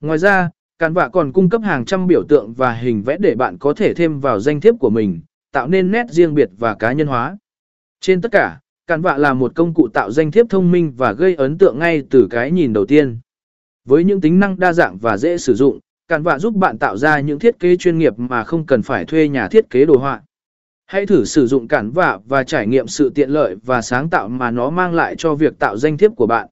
Ngoài ra, Cản vạ còn cung cấp hàng trăm biểu tượng và hình vẽ để bạn có thể thêm vào danh thiếp của mình, tạo nên nét riêng biệt và cá nhân hóa. Trên tất cả, Cản vạ là một công cụ tạo danh thiếp thông minh và gây ấn tượng ngay từ cái nhìn đầu tiên. Với những tính năng đa dạng và dễ sử dụng, Cản vạ giúp bạn tạo ra những thiết kế chuyên nghiệp mà không cần phải thuê nhà thiết kế đồ họa. Hãy thử sử dụng Cản vạ và trải nghiệm sự tiện lợi và sáng tạo mà nó mang lại cho việc tạo danh thiếp của bạn.